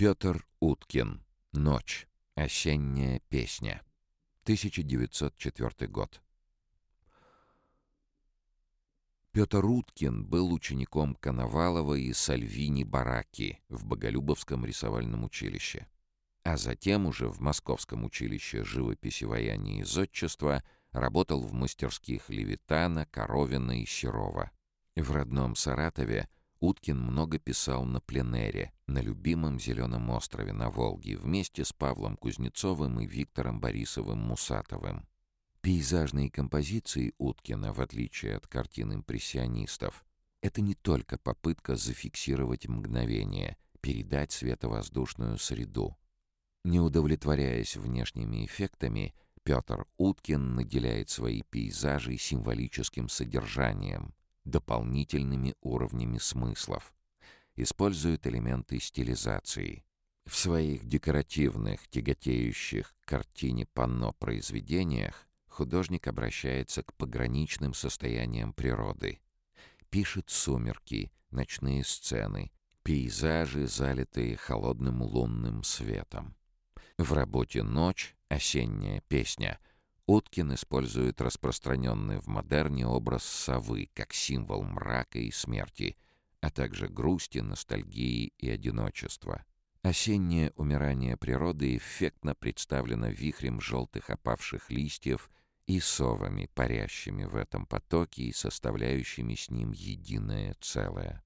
Петр Уткин. Ночь. Осенняя песня. 1904 год. Петр Уткин был учеником Коновалова и Сальвини Бараки в Боголюбовском рисовальном училище, а затем уже в Московском училище живописи, вояния и зодчества работал в мастерских Левитана, Коровина и Серова. В родном Саратове Уткин много писал на пленэре, на любимом Зеленом острове на Волге, вместе с Павлом Кузнецовым и Виктором Борисовым Мусатовым. Пейзажные композиции Уткина, в отличие от картин импрессионистов, это не только попытка зафиксировать мгновение, передать световоздушную среду. Не удовлетворяясь внешними эффектами, Петр Уткин наделяет свои пейзажи символическим содержанием, дополнительными уровнями смыслов, использует элементы стилизации — в своих декоративных, тяготеющих к картине панно произведениях художник обращается к пограничным состояниям природы. Пишет сумерки, ночные сцены, пейзажи, залитые холодным лунным светом. В работе «Ночь» осенняя песня Уткин использует распространенный в модерне образ совы как символ мрака и смерти, а также грусти, ностальгии и одиночества. Осеннее умирание природы эффектно представлено вихрем желтых опавших листьев и совами, парящими в этом потоке и составляющими с ним единое целое.